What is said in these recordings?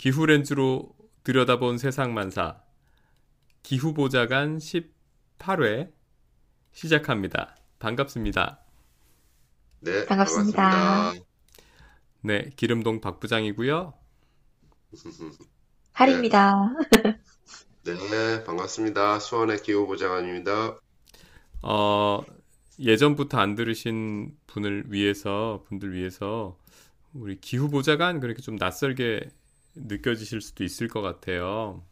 기후 렌즈로 들여다본 세상 만사 기후 보좌관 18회 시작합니다. 반갑습니다. 네, 반갑습니다. 반갑습니다. 네, 기름동 박 부장이고요. 할입니다. 네, 반갑습니다. 수원의 기후 보좌관입니다. 어, 예전부터 안 들으신 분을 위해서, 분들 위해서, 우리 기후 보좌관 그렇게 좀 낯설게 느껴지실 수도 있을 것 같아요.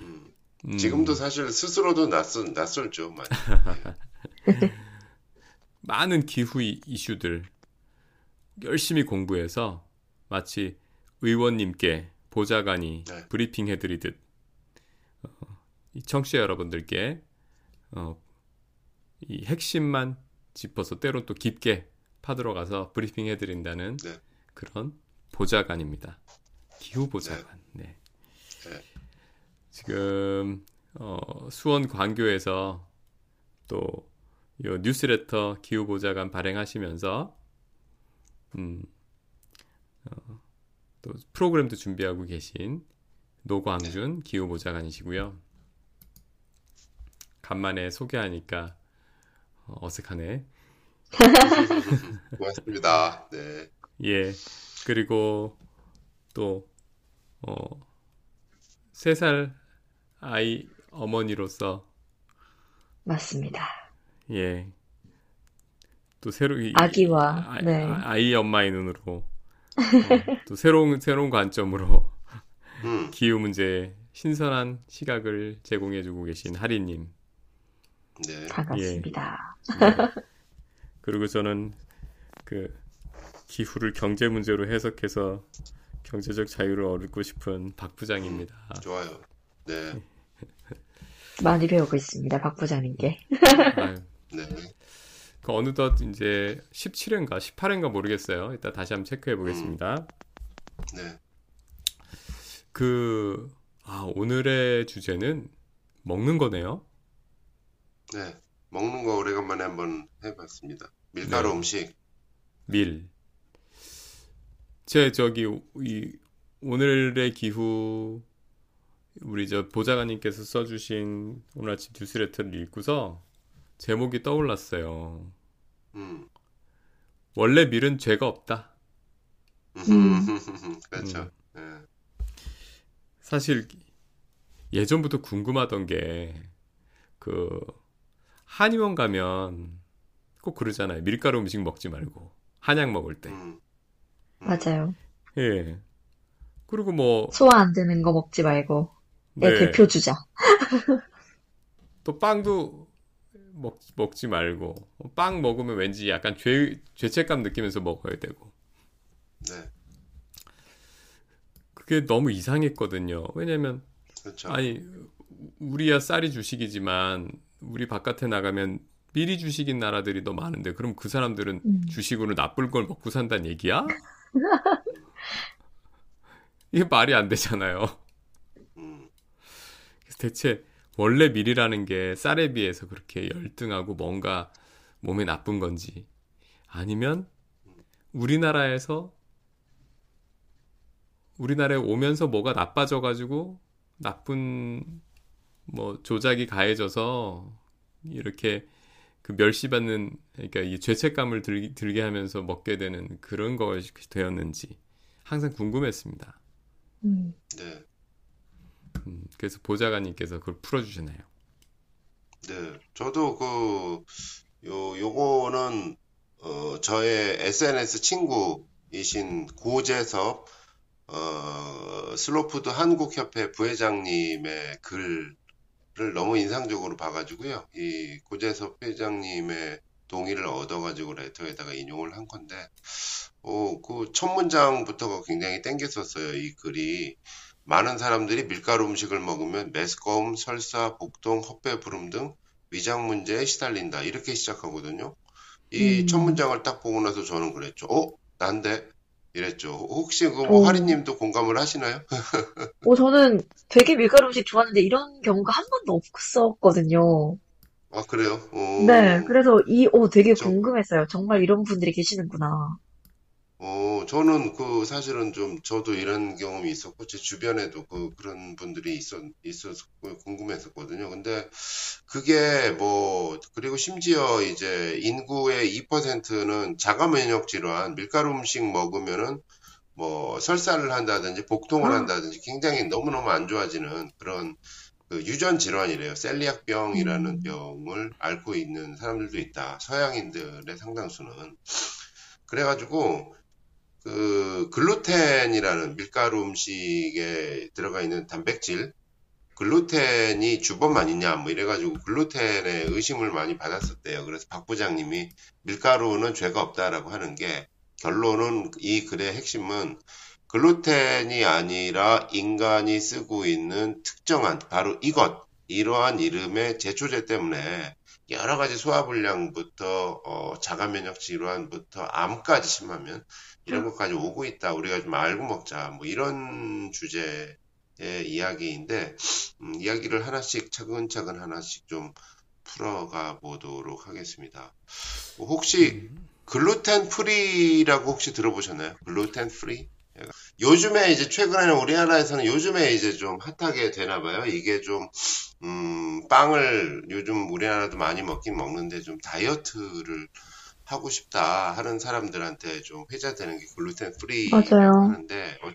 음, 지금도 사실 스스로도 낯선, 낯설죠, 많이. 많은 기후 이- 이슈들 열심히 공부해서 마치 의원님께 보좌관이 네. 브리핑 해드리듯 어, 이 청취자 여러분들께 어, 이 핵심만 짚어서 때론 또 깊게 파들어가서 브리핑 해드린다는 네. 그런 보좌관입니다. 기후 보좌관. 네. 네. 지금 어, 수원 광교에서 또 요 뉴스레터 기후 보좌관 발행하시면서 음, 어, 또 프로그램도 준비하고 계신 노광준 기후 보좌관이시고요. 간만에 소개하니까 어, 어색하네. 고맙습니다. 네. 예. 그리고 또, 어, 세살 아이 어머니로서, 맞습니다. 예. 또 새로, 이- 아기와, 아, 네. 아, 이 엄마의 눈으로, 어, 또 새로운, 새로운 관점으로 음, 기후 문제에 신선한 시각을 제공해주고 계신 하리님. 네. 반갑습니다. 그리고 저는 그 기후를 경제 문제로 해석해서 경제적 자유를 얻고 싶은 박 부장입니다. 좋아요. 네. 많이 배우고 있습니다. 박 부장님께. 네. 그 어느덧 이제 17회인가 18회인가 모르겠어요. 이따 다시 한번 체크해 보겠습니다. 네. 그 아, 오늘의 주제는 먹는 거네요. 네. 먹는 거 오래간만에 한번 해봤습니다. 밀가루 네. 음식. 밀. 제 저기 이 오늘의 기후 우리 저 보좌관님께서 써주신 오늘 아침 뉴스레터를 읽고서 제목이 떠올랐어요. 음. 원래 밀은 죄가 없다. 그렇죠. 네. 사실 예전부터 궁금하던 게 그 한의원 가면 꼭 그러잖아요. 밀가루 음식 먹지 말고 한약 먹을 때. 음. 맞아요. 예. 그리고 뭐 소화 안 되는 거 먹지 말고. 내 네. 대표 주자. 또 빵도 먹, 먹지 말고 빵 먹으면 왠지 약간 죄 죄책감 느끼면서 먹어야 되고 네. 그게 너무 이상했거든요. 왜냐면 그렇죠. 아니 우리야 쌀이 주식이지만 우리 바깥에 나가면 미리 주식인 나라들이 더 많은데 그럼 그 사람들은 음. 주식으로 나쁠 걸 먹고 산다는 얘기야? 이게 말이 안 되잖아요. 대체 원래 밀이라는 게 쌀에 비해서 그렇게 열등하고 뭔가 몸에 나쁜 건지 아니면 우리나라에서 우리나라에 오면서 뭐가 나빠져 가지고 나쁜 뭐 조작이 가해져서 이렇게 그 멸시받는 그러니까 이 죄책감을 들, 들게 하면서 먹게 되는 그런 것이 되었는지 항상 궁금했습니다. 음. 네. 음, 그래서 보좌관님께서 그걸 풀어주시나요? 네, 저도 그, 요, 요거는, 어, 저의 SNS 친구이신 고재섭, 어, 슬로푸드 한국협회 부회장님의 글 을 너무 인상적으로 봐가지고요. 이 고재섭 회장님의 동의를 얻어가지고 레터에다가 인용을 한 건데, 어, 그 첫 문장부터가 굉장히 땡겼었어요, 이 글이. 많은 사람들이 밀가루 음식을 먹으면 메스꺼움, 설사, 복통, 헛배 부름 등 위장 문제에 시달린다. 이렇게 시작하거든요. 이 음. 첫 문장을 딱 보고 나서 저는 그랬죠. 어? 난데? 이랬죠. 혹시 그뭐 오. 하리님도 공감을 하시나요? 어, 저는 되게 밀가루 음식 좋아하는데 이런 경우가 한 번도 없었거든요. 아, 그래요? 어, 네, 그래서 이, 오, 되게 저- 궁금했어요. 정말 이런 분들이 계시는구나. 어, 저는 그 사실은 좀 저도 이런 경험이 있었고 제 주변에도 그 그런 분들이 있었 있었고 궁금했었거든요. 근데 그게 뭐 그리고 심지어 이제 인구의 2%는 자가 면역 질환, 밀가루 음식 먹으면은 뭐 설사를 한다든지 복통을 아. 한다든지 굉장히 너무너무 안 좋아지는 그런 그 유전 질환이래요. 셀리악병이라는 음. 병을 앓고 있는 사람들도 있다. 서양인들의 상당수는. 그래가지고 그 글루텐이라는 밀가루 음식에 들어가 있는 단백질, 글루텐이 주범 아니냐 뭐 이래가지고 글루텐에 의심을 많이 받았었대요. 그래서 박 부장님이 밀가루는 죄가 없다라고 하는 게 결론은 이 글의 핵심은 글루텐이 아니라 인간이 쓰고 있는 특정한 바로 이것 이러한 이름의 제초제 때문에 여러 가지 소화불량부터 어, 자가 면역 질환부터 암까지 심하면 이런 것까지 오고 있다. 우리가 좀 알고 먹자. 뭐 이런 주제의 이야기인데 음, 이야기를 하나씩 차근차근 하나씩 좀 풀어가 보도록 하겠습니다. 뭐 혹시 gluten free라고 혹시 들어보셨나요? gluten free? 요즘에 이제 최근에는 우리나라에서는 요즘에 이제 좀 핫하게 되나 봐요. 이게 좀 음, 빵을 요즘 우리나라도 많이 먹긴 먹는데 좀 다이어트를 하고 싶다 하는 사람들한테 좀 회자되는 게 글루텐 프리라고 맞아요. 하는데 어,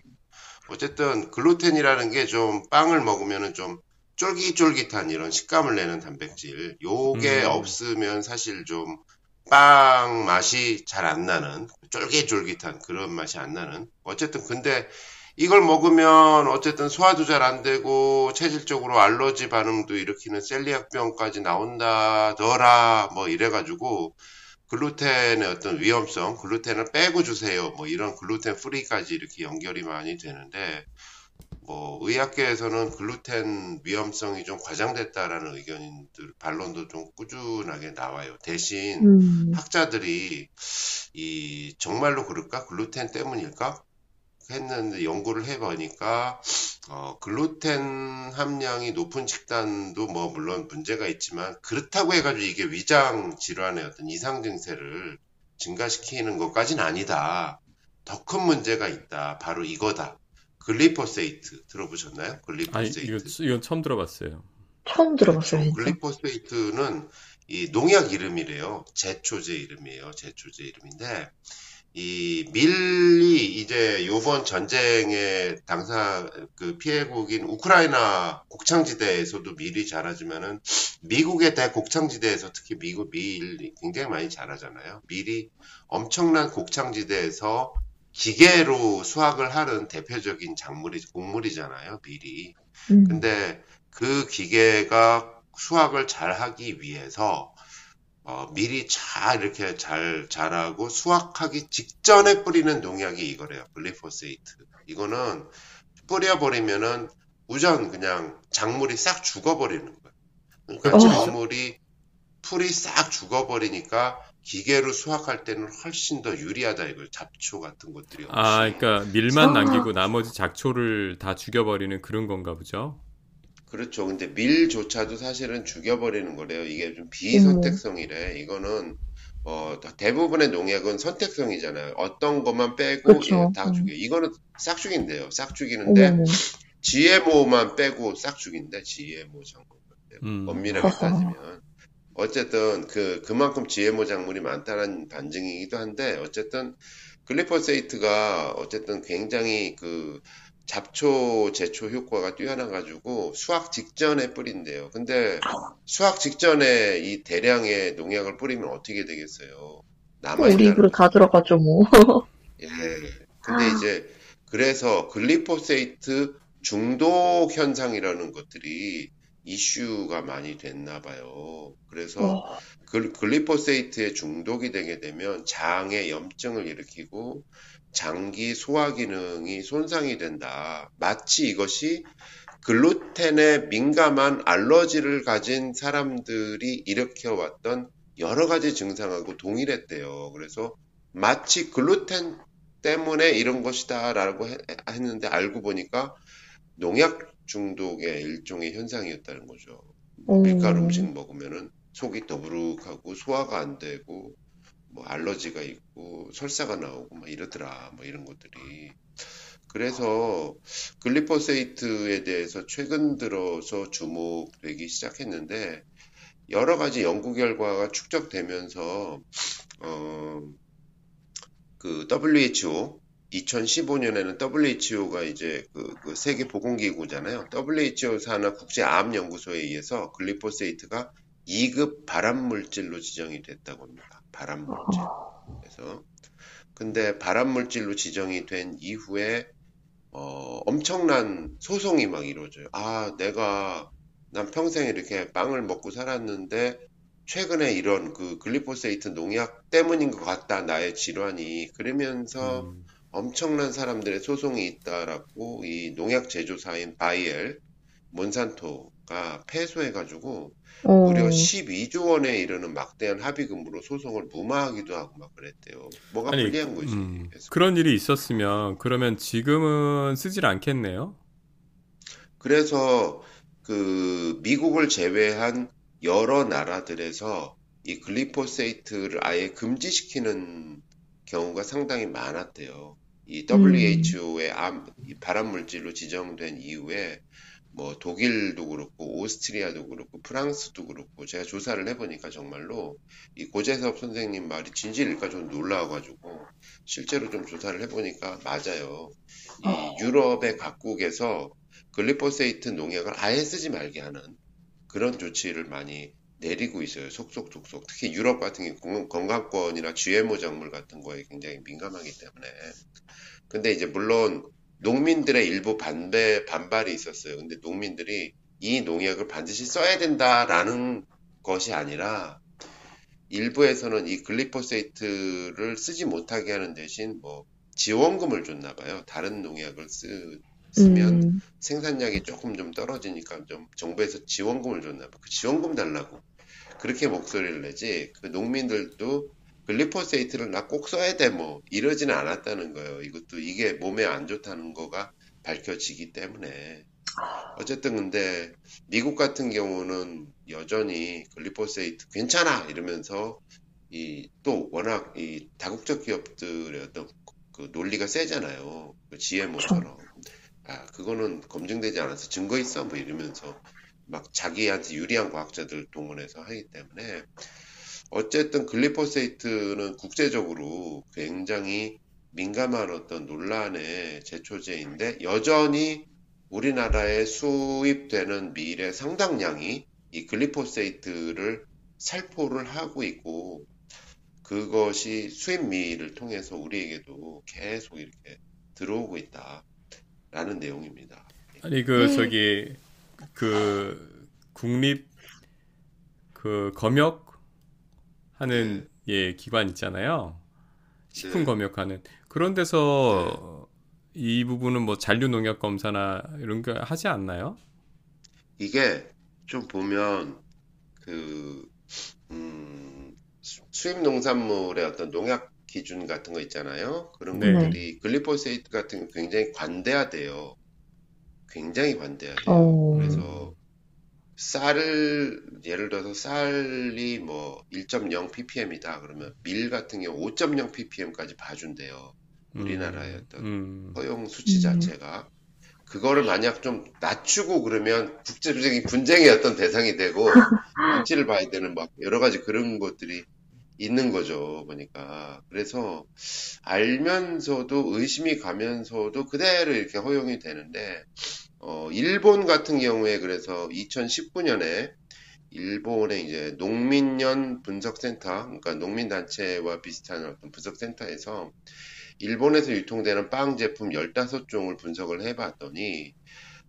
어쨌든 글루텐이라는 게 좀 빵을 먹으면은 좀 쫄깃쫄깃한 이런 식감을 내는 단백질 요게 음. 없으면 사실 좀 빵 맛이 잘 안 나는 쫄깃쫄깃한 그런 맛이 안 나는 어쨌든 근데 이걸 먹으면 어쨌든 소화도 잘 안 되고 체질적으로 알러지 반응도 일으키는 셀리악병까지 나온다더라 뭐 이래가지고 글루텐의 어떤 위험성 글루텐을 빼고 주세요 뭐 이런 글루텐 프리까지 이렇게 연결이 많이 되는데 뭐 의학계에서는 글루텐 위험성이 좀 과장됐다라는 의견들 반론도 좀 꾸준하게 나와요 대신 음, 학자들이 이 정말로 그럴까? 글루텐 때문일까? 했는데 연구를 해보니까 어, 글루텐 함량이 높은 식단도 뭐 물론 문제가 있지만 그렇다고 해가지고 이게 위장 질환의 어떤 이상 증세를 증가시키는 것까지는 아니다. 더 큰 문제가 있다. 바로 이거다. glyphosate 들어보셨나요? 아니, 이거, glyphosate. 이건 처음 들어봤어요. 처음 들어봤어요. glyphosate는 이 농약 이름이래요. 제초제 이름이에요. 제초제 이름인데 이 밀이 이제 요번 전쟁의 당사 그 피해국인 우크라이나 곡창지대에서도 밀이 자라지만은 미국의 대곡창지대에서 특히 미국 밀이 굉장히 많이 자라잖아요. 밀이 엄청난 곡창지대에서 기계로 수확을 하는 대표적인 작물이 곡물이잖아요. 밀이. 음, 근데 그 기계가 수확을 잘 하기 위해서 어, 미리 잘 이렇게 잘 자라고 수확하기 직전에 뿌리는 농약이 이거래요. 글리포세이트. 이거는 뿌려버리면은 우선 그냥 작물이 싹 죽어버리는 거예요. 그러니까 어. 작물이 풀이 싹 죽어버리니까 기계로 수확할 때는 훨씬 더 유리하다 이걸 잡초 같은 것들이 없이. 아, 그러니까 밀만 아. 남기고 나머지 작초를 다 죽여버리는 그런 건가 보죠? 그렇죠. 근데 밀조차도 사실은 죽여버리는 거래요. 이게 좀 비선택성이래. 이거는 어, 대부분의 농약은 선택성이잖아요. 어떤 것만 빼고 그렇죠. 예, 다 음. 죽여. 이거는 싹 죽인대요. 싹 죽이는데 어머머. GMO만 빼고 싹 죽인대. GMO 작물. 음. 엄밀하게. 따지면. 어쨌든 그 그만큼 GMO 작물이 많다는 반증이기도 한데 어쨌든 glyphosate가 어쨌든 굉장히 그 잡초 제초 효과가 뛰어나가지고 수확 직전에 뿌린대요. 근데 수확 직전에 이 대량의 농약을 뿌리면 어떻게 되겠어요? 또 남아 우리 입으로 다 들어가죠, 뭐. 예. 근데 이제 그래서 glyphosate 중독 현상이라는 것들이 이슈가 많이 됐나 봐요. 그래서 어, 글, 글리포세이트에 중독이 되게 되면 장에 염증을 일으키고 장기 소화 기능이 손상이 된다. 마치 이것이 글루텐에 민감한 알러지를 가진 사람들이 일으켜왔던 여러 가지 증상하고 동일했대요. 그래서 마치 글루텐 때문에 이런 것이다라고 해- 했는데 알고 보니까 농약 중독의 일종의 현상이었다는 거죠. 음. 밀가루 음식 먹으면은 속이 더부룩하고 소화가 안 되고 뭐 알러지가 있고 설사가 나오고 막 이러더라. 뭐 이런 것들이. 그래서 glyphosate에 대해서 최근 들어서 주목되기 시작했는데 여러 가지 연구 결과가 축적되면서 어, 그 WHO 2015년에는 WHO가 이제 그, 그 세계 보건기구잖아요. WHO 산하 국제 암 연구소에 의해서 glyphosate가 2급 발암물질로 지정이 됐다고 합니다. 발암물질. 그래서 근데 발암물질로 지정이 된 이후에 어, 엄청난 소송이 막 이루어져요. 아, 내가 난 평생 이렇게 빵을 먹고 살았는데 최근에 이런 그 glyphosate 농약 때문인 것 같다 나의 질환이 그러면서 음. 엄청난 사람들의 소송이 있다라고 이 농약 제조사인 바이엘 몬산토 가 패소해가지고 어, 무려 12조 원에 이르는 막대한 합의금으로 소송을 무마하기도 하고 막 그랬대요. 뭐가 아니, 불리한 거지. 음, 그런 일이 있었으면 그러면 지금은 쓰질 않겠네요. 그래서 그 미국을 제외한 여러 나라들에서 이 글리포세이트를 아예 금지시키는 경우가 상당히 많았대요. 이 WHO의 암, 이 발암물질로 지정된 이후에 뭐 독일도 그렇고 오스트리아도 그렇고 프랑스도 그렇고 제가 조사를 해보니까 정말로 이 고재섭 선생님 말이 진실일까 좀 놀라워가지고 실제로 좀 조사를 해보니까 맞아요. 이 유럽의 각국에서 glyphosate 농약을 아예 쓰지 말게 하는 그런 조치를 많이 내리고 있어요. 속속속속. 특히 유럽 같은 경우 건- 건강권이나 GMO 작물 같은 거에 굉장히 민감하기 때문에. 근데 이제 물론 농민들의 일부 반대, 반발이 있었어요. 근데 농민들이 이 농약을 반드시 써야 된다라는 것이 아니라 일부에서는 이 글리포세이트를 쓰지 못하게 하는 대신 뭐 지원금을 줬나 봐요. 다른 농약을 쓰, 쓰면 음, 생산량이 조금 좀 떨어지니까 좀 정부에서 지원금을 줬나 봐. 그 지원금 달라고. 그렇게 목소리를 내지 그 농민들도 glyphosate를 나 꼭 써야 돼 뭐 이러지는 않았다는 거예요. 이것도 이게 몸에 안 좋다는 거가 밝혀지기 때문에 어쨌든 근데 미국 같은 경우는 여전히 glyphosate 괜찮아 이러면서 이 또 워낙 이 다국적 기업들의 어떤 그 논리가 세잖아요. 그 GMO처럼. 아, 그거는 검증되지 않아서 증거 있어 뭐 이러면서 막 자기한테 유리한 과학자들 동원해서 하기 때문에 어쨌든 glyphosate는 국제적으로 굉장히 민감한 어떤 논란의 제초제인데 여전히 우리나라에 수입되는 밀의 상당량이 이 glyphosate를 살포를 하고 있고 그것이 수입 밀을 통해서 우리에게도 계속 이렇게 들어오고 있다라는 내용입니다. 아니 그 네. 저기 그 국립 그 검역 하는 예 기관 있잖아요. 식품 네. 검역하는 그런 데서 이 부분은 뭐 잔류 농약 검사나 이런 거 하지 않나요? 이게 좀 보면 그 음, 수- 수입 농산물의 어떤 농약 기준 같은 거 있잖아요. 그런 네. 것들이 글리포세이트 같은 거 굉장히 관대하대요. 굉장히 관대하대요. 어, 그래서 쌀을 예를 들어서 쌀이 뭐 1.0 ppm이다 그러면 밀 같은 경우 5.0 ppm까지 봐준대요. 우리나라의 어떤 음, 허용 수치 음. 자체가 그거를 만약 좀 낮추고 그러면 국제적인 분쟁의 어떤 대상이 되고 눈치를 봐야 되는 막 여러 가지 그런 것들이 있는 거죠 보니까 그래서 알면서도 의심이 가면서도 그대로 이렇게 허용이 되는데 어 일본 같은 경우에 그래서 2019년에 일본의 이제 농민연 분석센터 그러니까 농민단체와 비슷한 어떤 분석센터에서 일본에서 유통되는 빵 제품 15종을 분석을 해봤더니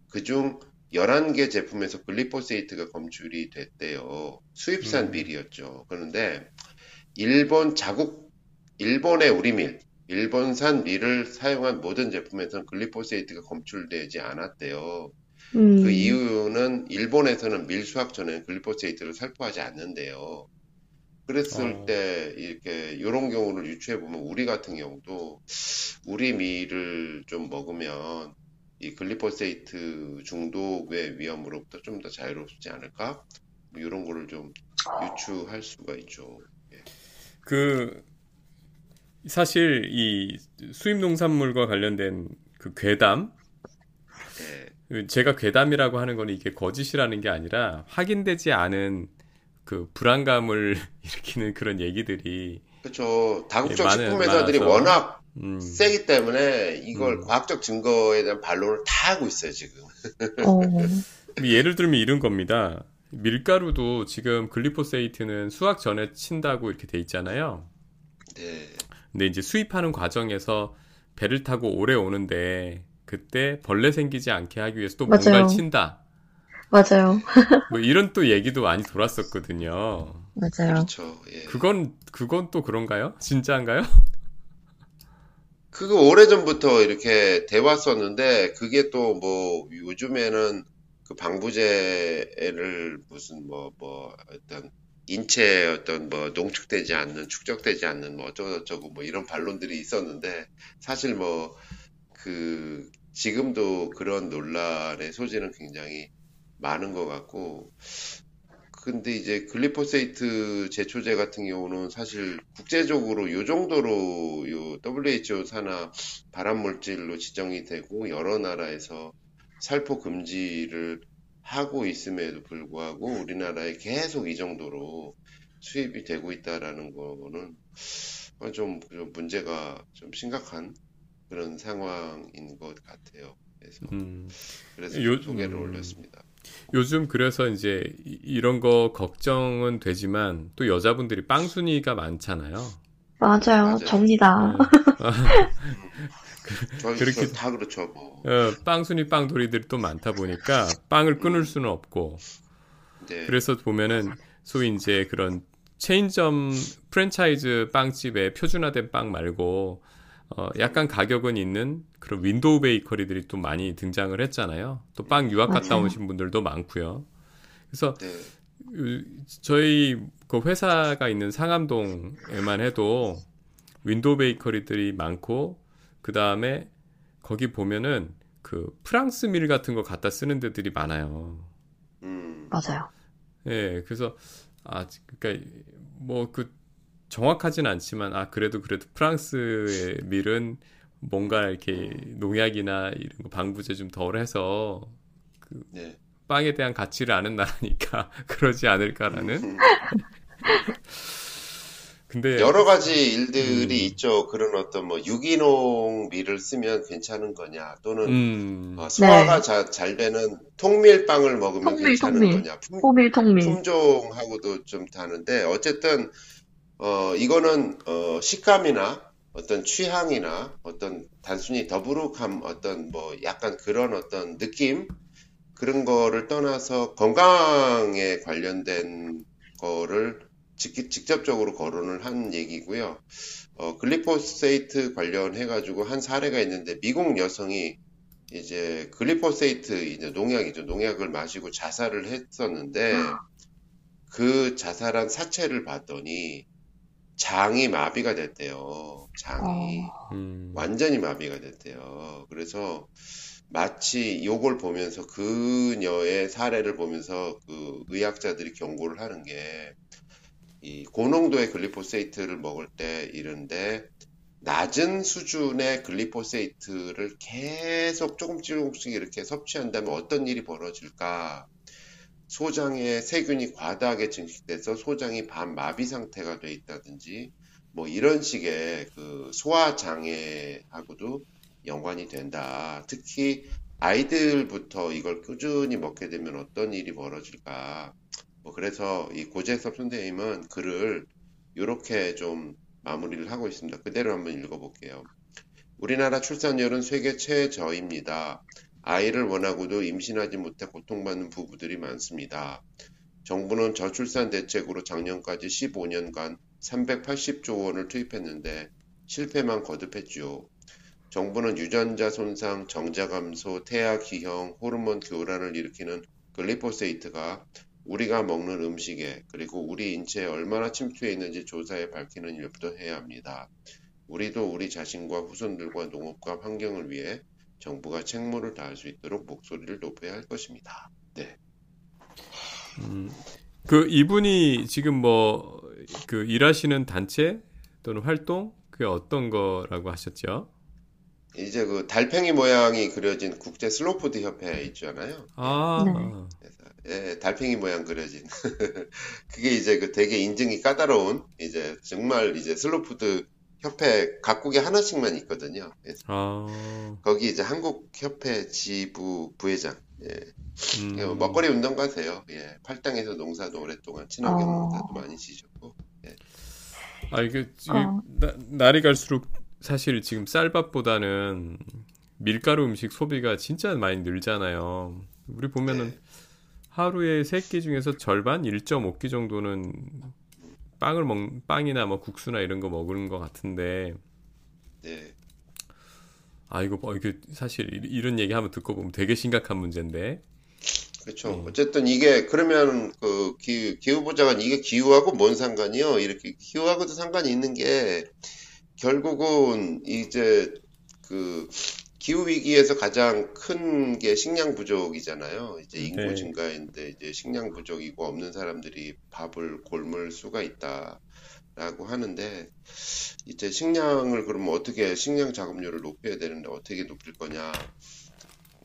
그중 11개 제품에서 글리포세이트가 검출이 됐대요. 수입산 음. 밀이었죠. 그런데 일본 자국, 일본의 우리밀, 일본산 밀을 사용한 모든 제품에서는 glyphosate가 검출되지 않았대요. 음, 그 이유는 일본에서는 밀 수확 전에는 glyphosate를 살포하지 않는대요. 그랬을 어. 때 이렇게 이런 경우를 유추해 보면 우리 같은 경우도 우리 밀을 좀 먹으면 이 glyphosate 중독의 위험으로부터 좀 더 자유롭지 않을까? 뭐 이런 거를 좀 유추할 수가 있죠. 그 사실 이 수입 농산물과 관련된 그 괴담 네. 제가 괴담이라고 하는 건 이게 거짓이라는 게 아니라 확인되지 않은 그 불안감을 일으키는 그런 얘기들이 그렇죠. 다국적 예, 식품 회사들이. 워낙 음, 세기 때문에 이걸 음. 과학적 증거에 대한 반론을 다 하고 있어요 지금. 어, 예를 들면 이런 겁니다. 밀가루도 지금 글리포세이트는 수확 전에 친다고 이렇게 돼 있잖아요. 네. 근데 이제 수입하는 과정에서 배를 타고 오래 오는데 그때 벌레 생기지 않게 하기 위해서 또 맞아요. 뭔가를 친다. 맞아요. 뭐 이런 또 얘기도 많이 돌았었거든요. 맞아요. 그렇죠. 예. 그건 그건 또 그런가요? 진짜인가요? 그거 오래전부터 이렇게 돼 왔었는데 그게 또 뭐 요즘에는 그 방부제를 무슨 뭐뭐 어떤 인체 어떤 뭐 농축되지 않는 축적되지 않는 뭐 어쩌고저쩌고 뭐 이런 반론들이 있었는데 사실 뭐 그 지금도 그런 논란의 소지는 굉장히 많은 것 같고 근데 이제 글리포세이트 제초제 같은 경우는 사실 국제적으로 요 정도로 요 WHO 산하 발암 물질로 지정이 되고 여러 나라에서 살포 금지를 하고 있음에도 불구하고 우리나라에 계속 이 정도로 수입이 되고 있다라는 거는 좀, 좀 문제가 좀 심각한 그런 상황인 것 같아요. 그래서, 음, 그래서 요- 좀 소개를 음. 올렸습니다. 요즘 그래서 이제 이- 이런 거 걱정은 되지만 또 여자분들이 빵순이가 많잖아요. 맞아요. 맞아요. 접니다. 그렇게- 저다 그렇죠. 뭐. 어, 빵순이 빵돌이들이 또 많다 보니까 빵을 끊을 수는 없고 네. 그래서 보면은 소위 이제 그런 체인점 프랜차이즈 빵집에 표준화된 빵 말고 어, 약간 가격은 있는 그런 window bakery들이 또 많이 등장을 했잖아요. 또 빵 유학 갔다 맞아요. 오신 분들도 많고요. 그래서 네. 그 저희 그 회사가 있는 상암동에만 해도 window bakery들이 많고 그 다음에 거기 보면은 그 프랑스 밀 같은 거 갖다 쓰는 데들이 많아요. 음. 맞아요. 예, 그래서 아, 그러니까 뭐 그 정확하진 않지만 아 그래도 그래도 프랑스의 밀은 뭔가 이렇게 농약이나 이런 거 방부제 좀 덜해서 네. 빵에 대한 가치를 아는 나라니까 그러지 않을까라는. 음. 근데 여러 가지 일들이 음. 있죠. 그런 어떤 뭐 유기농 밀을 쓰면 괜찮은 거냐, 또는 음, 어, 소화가 네. 자- 잘 되는 통밀빵을 먹으면 통밀, 괜찮은 통밀. 거냐, 품, 호밀, 통밀. 품종하고도 좀 다른데 어쨌든 어 이거는 어 식감이나 어떤 취향이나 어떤 단순히 더부룩함 어떤 뭐 약간 그런 어떤 느낌 그런 거를 떠나서 건강에 관련된 거를 직, 직접적으로 거론을 한 얘기고요. 어, glyphosate 관련해 가지고 한 사례가 있는데 미국 여성이 이제 glyphosate 이제 농약이죠. 농약을 마시고 자살을 했었는데 그 자살한 사체를 봤더니 장이 마비가 됐대요. 장이 음, 완전히 마비가 됐대요. 그래서 마치 요걸 보면서 그녀의 사례를 보면서 그 의학자들이 경고를 하는 게 이 고농도의 glyphosate를 먹을 때 이런데 낮은 수준의 glyphosate를 계속 조금씩 조금씩 이렇게 섭취한다면 어떤 일이 벌어질까? 소장에 세균이 과다하게 증식돼서 소장이 반마비 상태가 돼 있다든지 뭐 이런 식의 그 소화 장애하고도 연관이 된다. 특히 아이들부터 이걸 꾸준히 먹게 되면 어떤 일이 벌어질까? 뭐 그래서 이 고재섭 선생님은 글을 이렇게 좀 마무리를 하고 있습니다. 그대로 한번 읽어볼게요. 우리나라 출산율은 세계 최저입니다. 아이를 원하고도 임신하지 못해 고통받는 부부들이 많습니다. 정부는 저출산 대책으로 작년까지 15년간 380조 원을 투입했는데 실패만 거듭했지요. 정부는 유전자 손상, 정자 감소, 태아 기형, 호르몬 교란을 일으키는 글리포세이트가 우리가 먹는 음식에 그리고 우리 인체에 얼마나 침투해 있는지 조사해 밝히는 일부터 해야 합니다. 우리도 우리 자신과 후손들과 농업과 환경을 위해 정부가 책무를 다할 수 있도록 목소리를 높여야 할 것입니다. 네. 음, 그 이분이 지금 뭐 그 일하시는 단체 또는 활동 그 그게 어떤 거라고 하셨죠? 이제 그 달팽이 모양이 그려진 국제 슬로푸드 협회 있잖아요. 아, 네. 예, 달팽이 모양 그려진. 그게 이제 그 되게 인증이 까다로운 이제 정말 이제 슬로푸드 협회 각국에 하나씩만 있거든요. 그래서 아, 거기 이제 한국 협회 지부 부회장. 예. 음. 예, 먹거리 운동가세요. 예. 팔당에서 농사도 오랫동안 친환경 어. 농사도 많이 지셨고. 아, 이게 어. 나- 날이 갈수록 사실 지금 쌀밥보다는 밀가루 음식 소비가 진짜 많이 늘잖아요. 우리 보면은 네. 하루에 세 끼 중에서 절반 1.5끼 정도는 빵을 먹 빵이나 뭐 국수나 이런 거 먹는 것 같은데 네. 아 이거 뭐 이게 사실 이- 이런 얘기 한번 듣고 보면 되게 심각한 문제인데 그렇죠. 음. 어쨌든 이게 그러면 그 기, 기후보장은 이게 기후하고 뭔 상관이요? 이렇게 기후하고도 상관이 있는 게 결국은 이제 그 기후 위기에서 가장 큰 게 식량 부족이잖아요. 이제 인구 네. 증가인데 이제 식량 부족이고 없는 사람들이 밥을 굶을 수가 있다라고 하는데 이제 식량을 그러면 어떻게 식량 자급률을 높여야 되는데 어떻게 높일 거냐?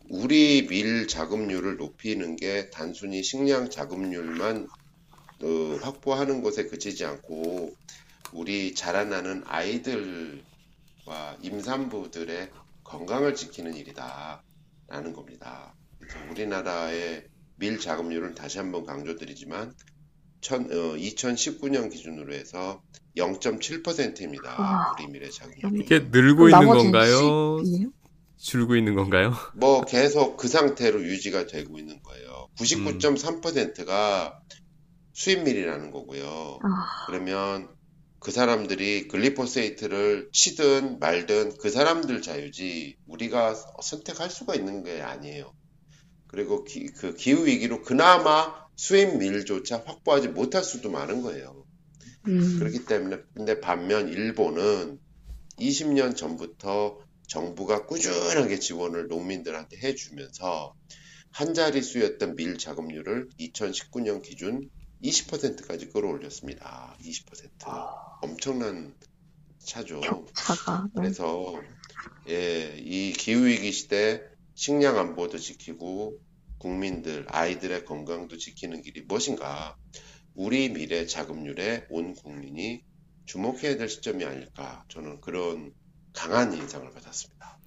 우리 밀 자급률을 높이는 게 단순히 식량 자급률만 어, 확보하는 것에 그치지 않고 우리 자라나는 아이들과 임산부들의 건강을 지키는 일이다 라는 겁니다. 그래서 우리나라의 밀 자급률은 다시 한번 강조드리지만 천, 어, 2019년 기준으로 해서 0.7%입니다. 와. 우리 밀의 자급률이. 이게 늘고 있는 건가요? 수입이에요? 줄고 있는 건가요? 뭐 계속 그 상태로 유지가 되고 있는 거예요. 99.3%가 수입밀이라는 거고요. 아, 그러면 그 사람들이 글리포세이트를 치든 말든 그 사람들 자유지 우리가 선택할 수가 있는 게 아니에요. 그리고 기, 그 기후 위기로 그나마 수입밀조차 확보하지 못할 수도 많은 거예요. 음, 그렇기 때문에 근데 반면 일본은 20년 전부터 정부가 꾸준하게 지원을 농민들한테 해주면서 한 자릿수였던 밀 자급률을 2019년 기준 20%까지 끌어올렸습니다. 20% 엄청난 차죠. 차가. 네. 그래서 예, 이 기후 위기 시대 식량 안보도 지키고 국민들, 아이들의 건강도 지키는 길이 무엇인가? 우리 미래 자급률에 온 국민이 주목해야 될 시점이 아닐까? 저는 그런 강한 인상을 받았습니다.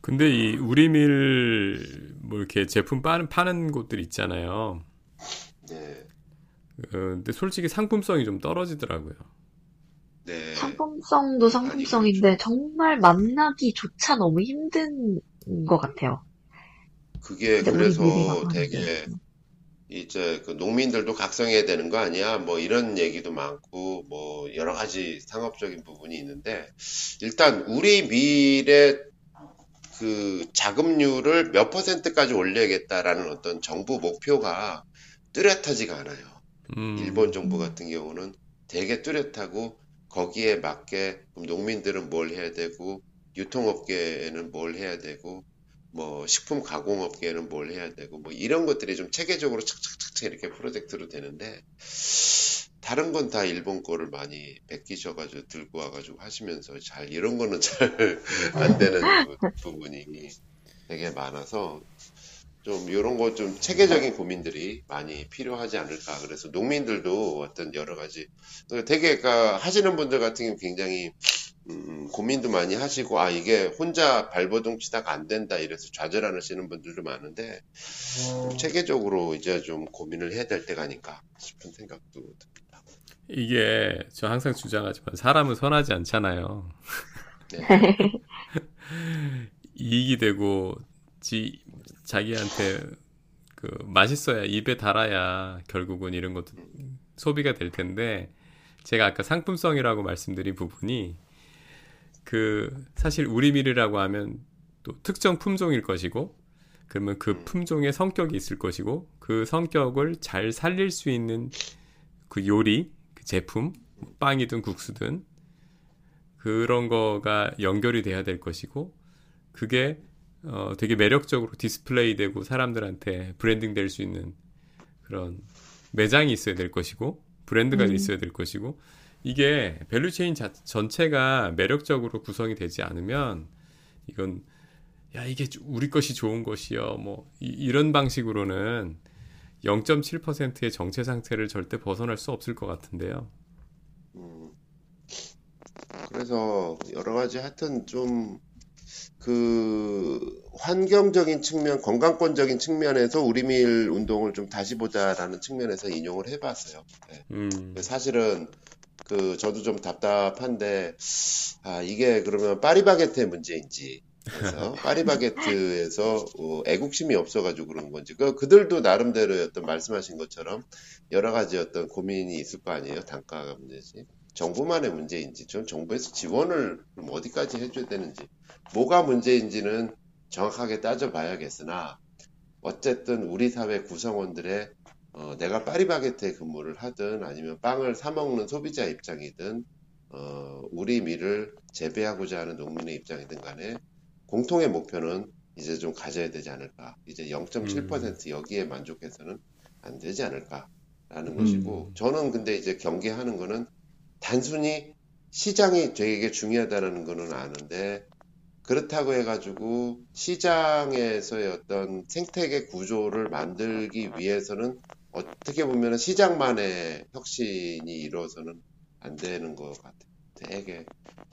근데 이 우리밀 뭐 이렇게 제품 파는, 파는 곳들 있잖아요. 네, 어, 근데 솔직히 상품성이 좀 떨어지더라고요. 네, 상품성도 상품성인데 정말 만나기조차 너무 힘든 것 같아요. 그게 그래서. 되게 이제 그 농민들도 각성해야 되는 거 아니야? 뭐 이런 얘기도 많고 뭐 여러 가지 상업적인 부분이 있는데 일단 우리 밀의 그 자급률을 몇 퍼센트까지 올려야겠다라는 어떤 정부 목표가 뚜렷하지가 않아요. 음, 일본 정부 같은 경우는 되게 뚜렷하고 거기에 맞게 농민들은 뭘 해야 되고 유통업계에는 뭘 해야 되고 뭐 식품 가공업계에는 뭘 해야 되고 뭐 이런 것들이 좀 체계적으로 착착착착 이렇게 프로젝트로 되는데 다른 건 다 일본 거를 많이 베끼셔가지고 들고 와가지고 하시면서 잘 이런 거는 잘 안 되는 부- 부분이 되게 많아서 좀 이런 거 좀 체계적인 고민들이 많이 필요하지 않을까. 그래서 농민들도 어떤 여러 가지 되게 그러니까 하시는 분들 같은 경우 굉장히 음, 고민도 많이 하시고 아 이게 혼자 발버둥 치다가 안 된다 이래서 좌절하시는 분들도 많은데 좀 체계적으로 이제 좀 고민을 해야 될 때가 아닐까 싶은 생각도 듭니다. 이게 저 항상 주장하지만 사람은 선하지 않잖아요. 네. 이익이 되고 지 자기한테 그 맛있어야 입에 달아야 결국은 이런 것도 소비가 될 텐데 제가 아까 상품성이라고 말씀드린 부분이 그 사실 우리 밀이라고 하면 또 특정 품종일 것이고 그러면 그 음. 품종의 성격이 있을 것이고 그 성격을 잘 살릴 수 있는 그 요리 그 제품 빵이든 국수든 그런 거가 연결이 돼야 될 것이고 그게 어, 되게 매력적으로 디스플레이 되고 사람들한테 브랜딩 될 수 있는 그런 매장이 있어야 될 것이고 브랜드가 음. 있어야 될 것이고 이게 value chain 자- 전체가 매력적으로 구성이 되지 않으면 이건 야 이게 우리 것이 좋은 것이요 뭐 이, 런 방식으로는 0.7%의 정체 상태를 절대 벗어날 수 없을 것 같은데요. 음, 그래서 여러 가지 하여튼 좀 그 환경적인 측면, 건강권적인 측면에서 우리밀 운동을 좀 다시 보자라는 측면에서 인용을 해봤어요. 네. 음, 사실은 그 저도 좀 답답한데 아 이게 그러면 파리바게트의 문제인지. 그래서 파리바게트에서 어, 애국심이 없어가지고 그런 건지. 그 그들도 나름대로 어떤 말씀하신 것처럼 여러 가지 어떤 고민이 있을 거 아니에요 단가가 문제지. 정부만의 문제인지 좀 정부에서 지원을 좀 어디까지 해줘야 되는지 뭐가 문제인지는 정확하게 따져봐야겠으나 어쨌든 우리 사회 구성원들의 어, 내가 파리바게트에 근무를 하든 아니면 빵을 사 먹는 소비자 입장이든 어, 우리 밀을 재배하고자 하는 농민의 입장이든 간에 공통의 목표는 이제 좀 가져야 되지 않을까. 이제 0.7% 여기에 만족해서는 안 되지 않을까라는 것이고 저는 근데 이제 경계하는 거는 단순히 시장이 되게 중요하다는 거는 아는데 그렇다고 해가지고 시장에서의 어떤 생태계 구조를 만들기 위해서는 어떻게 보면 시장만의 혁신이 이루어서는 안 되는 것 같아요. 되게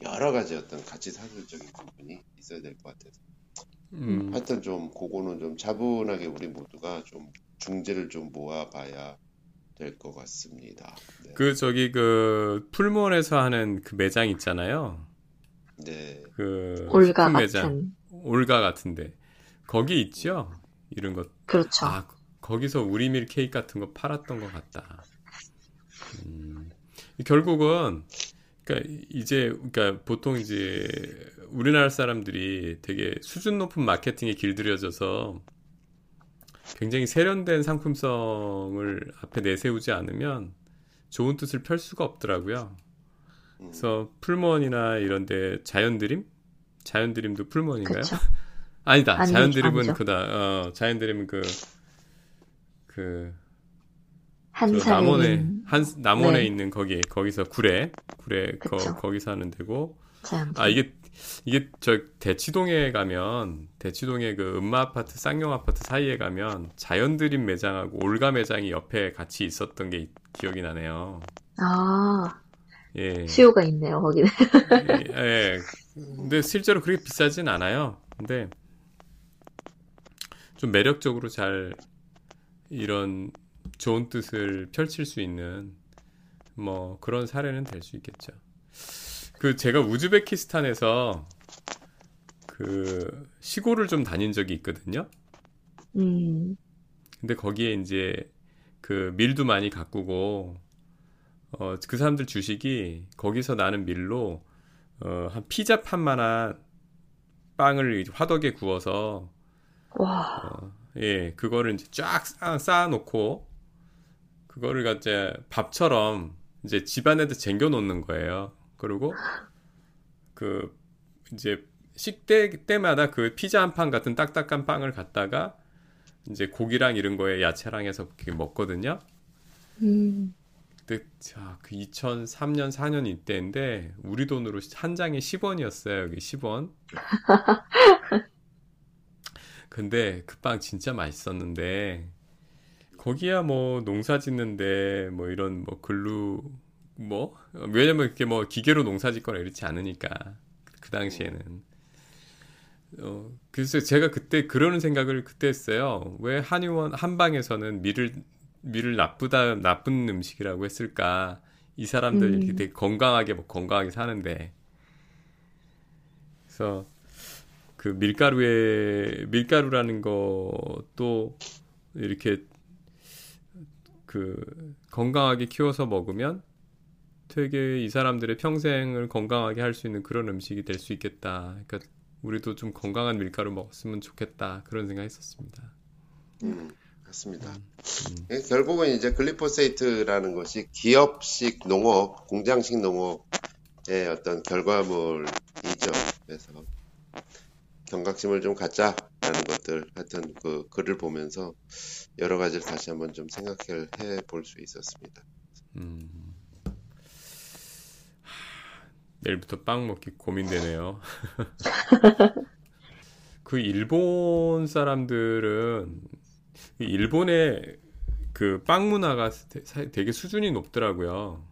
여러 가지 어떤 가치 사실적인 부분이 있어야 될 것 같아서. 음, 하여튼 좀 그거는 좀 차분하게 우리 모두가 좀 중재를 좀 모아봐야 될 것 같습니다. 네. 그 저기 그 풀몬에서 하는 그 매장 있잖아요. 네. 그 올가 같은. 올가 같은데 거기 있죠. 이런 것. 그렇죠. 아 거기서 우리밀 케이크 같은 거 팔았던 것 같다. 음, 결국은 그러니까 이제 그러니까 보통 이제 우리나라 사람들이 되게 수준 높은 마케팅에 길들여져서 굉장히 세련된 상품성을 앞에 내세우지 않으면 좋은 뜻을 펼 수가 없더라고요. 음, 그래서 풀먼이나 이런데 자연드림? 자연드림도 풀먼인가요? 아니다. 아니죠, 자연드림은 아니죠. 그다. 어, 자연드림은 그 그, 남원에 한 남원에 네. 있는 거기 거기서 구례 구례 거. 거기서 하는 데고 자연. 아 이게 이게 저 대치동에 가면 대치동에 그 음마 아파트 쌍용 아파트 사이에 가면 자연드림 매장하고 올가 매장이 옆에 같이 있었던 게 기억이 나네요. 아, 예. 수요가 있네요, 거기는. 예, 예. 근데 실제로 그렇게 비싸진 않아요. 근데 좀 매력적으로 잘 이런 좋은 뜻을 펼칠 수 있는 뭐 그런 사례는 될 수 있겠죠. 그 제가 우즈베키스탄에서 그 시골을 좀 다닌 적이 있거든요. 음, 근데 거기에 이제 그 밀도 많이 가꾸고 어, 그 사람들 주식이 거기서 나는 밀로 어, 한 피자 판만한 빵을 이제 화덕에 구워서 와, 어, 예 그거를 이제 쫙 쌓아, 쌓아놓고 그거를 갖자 밥처럼 이제 집안에다 쟁겨 놓는 거예요. 그리고 그 이제 식대 때마다 그 피자 한 판 같은 딱딱한 빵을 갖다가 이제 고기랑 이런 거에 야채랑 해서 이렇게 먹거든요. 음, 그때 자, 그 2003년 4년 이때인데 우리 돈으로 한 장에 10원이었어요. 여기 10원. 근데 그 빵 진짜 맛있었는데 거기야 뭐 농사 짓는데 뭐 이런 뭐 글루 뭐 왜냐면 이렇게 뭐 기계로 농사 짓거나 이렇지 않으니까 그 당시에는 어 그래서 제가 그때 그러는 생각을 그때 했어요. 왜 한의원 한방에서는 밀을 밀을 나쁘다 나쁜 음식이라고 했을까? 이 사람들 음. 이렇게 되게 건강하게 뭐 건강하게 사는데 그래서 그 밀가루에 밀가루라는 것도 이렇게 그 건강하게 키워서 먹으면 되게 이 사람들의 평생을 건강하게 할 수 있는 그런 음식이 될 수 있겠다. 그러니까 우리도 좀 건강한 밀가루 먹었으면 좋겠다. 그런 생각했었습니다. 음, 맞습니다. 음. 예, 결국은 이제 glyphosate라는 것이 기업식 농업, 공장식 농업의 어떤 결과물이죠. 그래서 경각심을 좀 갖자라는 것들, 하여튼 그 글을 보면서 여러 가지를 다시 한번 좀 생각해 볼 수 있었습니다. 음. 내일부터 빵 먹기 고민되네요. 그 일본 사람들은 일본의 그 빵 문화가 되게 수준이 높더라고요.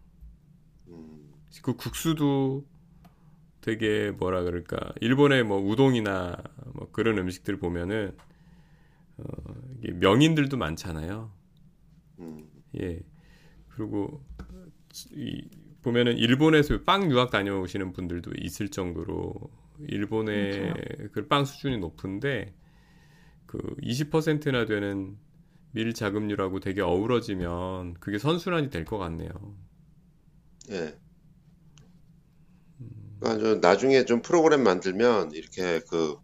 음, 그 국수도 되게 뭐라 그럴까 일본의 뭐 우동이나 뭐 그런 음식들 보면은 어, 명인들도 많잖아요. 음, 예. 그리고 이 보면은 일본에서 빵 유학 다녀오시는 분들도 있을 정도로 일본의 그 빵 수준이 높은데 그 20%나 되는 밀 자급률하고 되게 어우러지면 그게 선순환이 될 것 같네요. 예. 그러니까 저 나중에 좀 프로그램 만들면 이렇게 그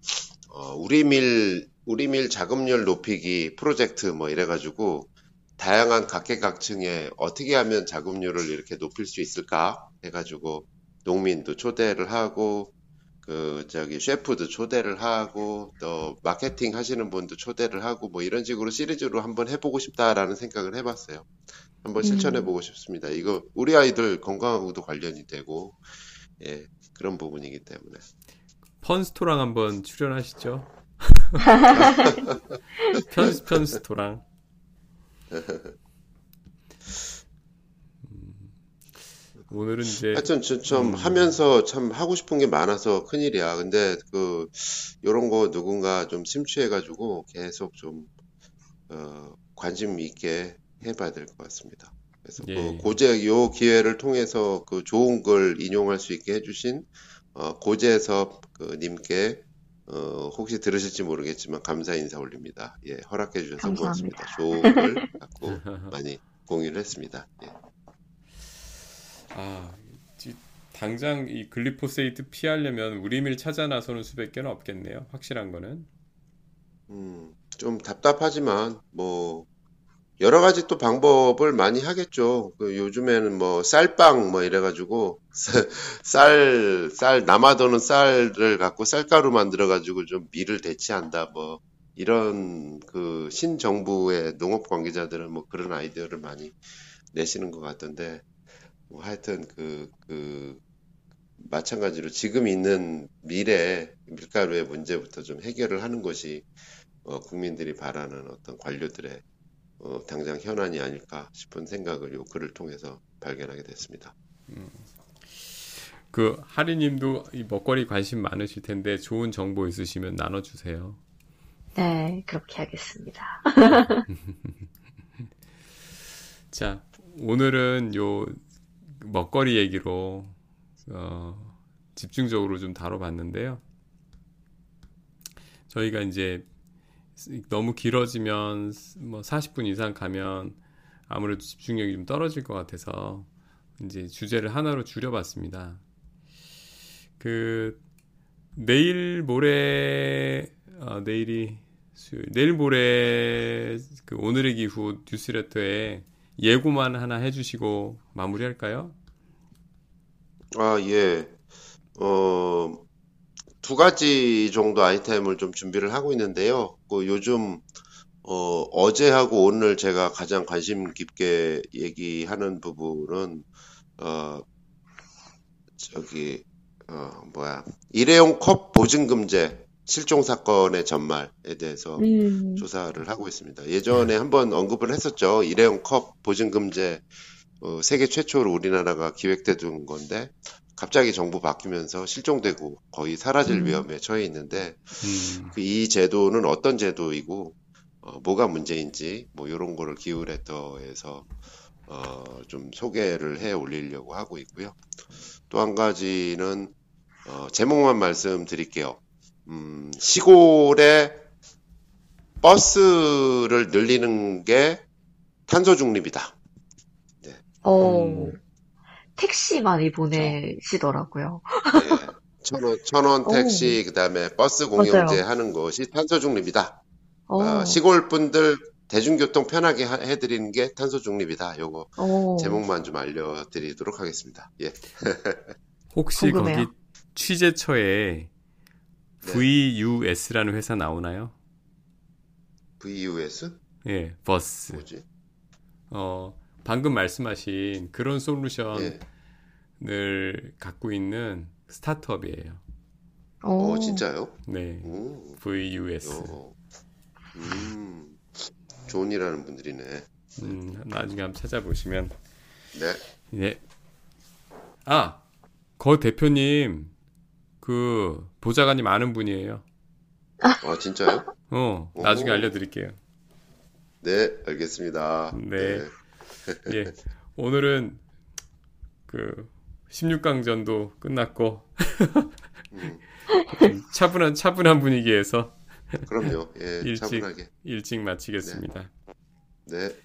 어, 우리 밀 우리 밀 자급률 높이기 프로젝트 뭐 이래가지고 다양한 각계각층에 어떻게 하면 자급률을 이렇게 높일 수 있을까 해가지고 농민도 초대를 하고 그 저기 셰프도 초대를 하고 또 마케팅 하시는 분도 초대를 하고 뭐 이런 식으로 시리즈로 한번 해보고 싶다라는 생각을 해봤어요. 한번 실천해보고 싶습니다. 이거 우리 아이들 건강하고도 관련이 되고 예 그런 부분이기 때문에 펀스토랑 한번 출연하시죠. 편 편스토랑. 오늘은 이제 하여튼 저- 좀 음. 하면서 참 하고 싶은 게 많아서 큰일이야. 근데 그 요런 거 누군가 좀 심취해 가지고 계속 좀 어, 관심 있게 해봐야 될 것 같습니다. 그래서 예. 그 고재 요 기회를 통해서 그 좋은 걸 인용할 수 있게 해주신 어, 고재섭 그 님께 어, 혹시 들으실지 모르겠지만 감사 인사 올립니다. 예, 허락해 주셔서 감사합니다. 고맙습니다. 좋은 걸 갖고 많이 공유를 했습니다. 예. 아, 이- 당장 이 글리포세이트 피하려면 우리밀 찾아 나서는 수밖에 없겠네요. 확실한 거는. 음, 좀 답답하지만 뭐 여러 가지 또 방법을 많이 하겠죠. 그 요즘에는 뭐 쌀빵 뭐 이래가지고 쌀, 쌀 남아도는 쌀을 갖고 쌀가루 만들어가지고 좀 밀을 대체한다 뭐 이런 그 신정부의 농업 관계자들은 뭐 그런 아이디어를 많이 내시는 것 같던데 뭐 하여튼 그, 그 마찬가지로 지금 있는 밀의 밀가루의 문제부터 좀 해결을 하는 것이 어, 국민들이 바라는 어떤 관료들의 어, 당장 현안이 아닐까 싶은 생각을 요 글을 통해서 발견하게 됐습니다. 그 하리님도 이 먹거리 관심 많으실 텐데 좋은 정보 있으시면 나눠주세요. 네, 그렇게 하겠습니다. 자, 오늘은 요 먹거리 얘기로 어, 집중적으로 좀 다뤄봤는데요. 저희가 이제 너무 길어지면 뭐 40분 이상 가면 아무래도 집중력이 좀 떨어질 것 같아서 이제 주제를 하나로 줄여봤습니다. 그 내일 모레 아, 내일이 수요일 내일 모레 그 오늘의 기후 뉴스레터에 예고만 하나 해주시고 마무리할까요? 아, 예. 어, 두 가지 정도 아이템을 좀 준비를 하고 있는데요. 그 요즘 어, 어제하고 오늘 제가 가장 관심 깊게 얘기하는 부분은 어, 저기 어, 뭐야 일회용 컵 보증금제 실종 사건의 전말에 대해서 음, 조사를 하고 있습니다. 예전에 한번 언급을 했었죠. 일회용 컵 보증 금제 어, 세계 최초로 우리나라가 기획되던 건데 갑자기 정부 바뀌면서 실종되고 거의 사라질 음. 위험에 처해 있는데 음, 그 이 제도는 어떤 제도이고 어, 뭐가 문제인지 뭐 이런 거를 기후레터에서 어, 좀 소개를 해 올리려고 하고 있고요. 또 한 가지는 어, 제목만 말씀드릴게요. 음, 시골에 버스를 늘리는 게 탄소 중립이다. 어, 음. 택시 많이 보내시더라고요. 예. 천원, 천원 오. 택시, 그 다음에 버스 공영제 하는 것이 탄소 중립이다. 어, 아, 시골 분들 대중교통 편하게 하- 해드리는 게 탄소 중립이다. 요거 어, 제목만 좀 알려드리도록 하겠습니다. 예. 혹시 궁금해요. 거기 취재처에 네. VUS라는 회사 나오나요? VUS? 예, 버스. 뭐지? 어, 방금 말씀하신 그런 솔루션 예. 을 갖고 있는 스타트업이에요. 어, 오. 진짜요? 네, 오, VUS. 어. 음, 좋은 일 하는 분들이네. 음, 나중에 한번 찾아보시면 네. 네. 아, 거 대표님 그 보좌관님 아는 분이에요. 아, 진짜요? 어, 나중에 오. 알려드릴게요. 네, 알겠습니다. 네. 예, 오늘은 그 16강전도 끝났고 음, 좀 차분한 차분한 분위기에서 그럼요. 예, 일찍. 차분하게. 일찍 마치겠습니다. 네,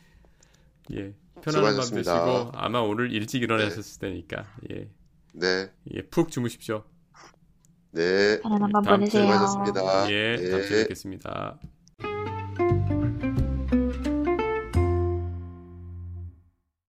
예, 편안한 밤. 되시고 아마 오늘 일찍 일어나셨을 테니까 예, 네, 예, 푹 주무십시오. 네. 편안한 밤 다음 주에 보내세요. 수고하셨습니다. 예, 다음 주에 네. 뵙겠습니다.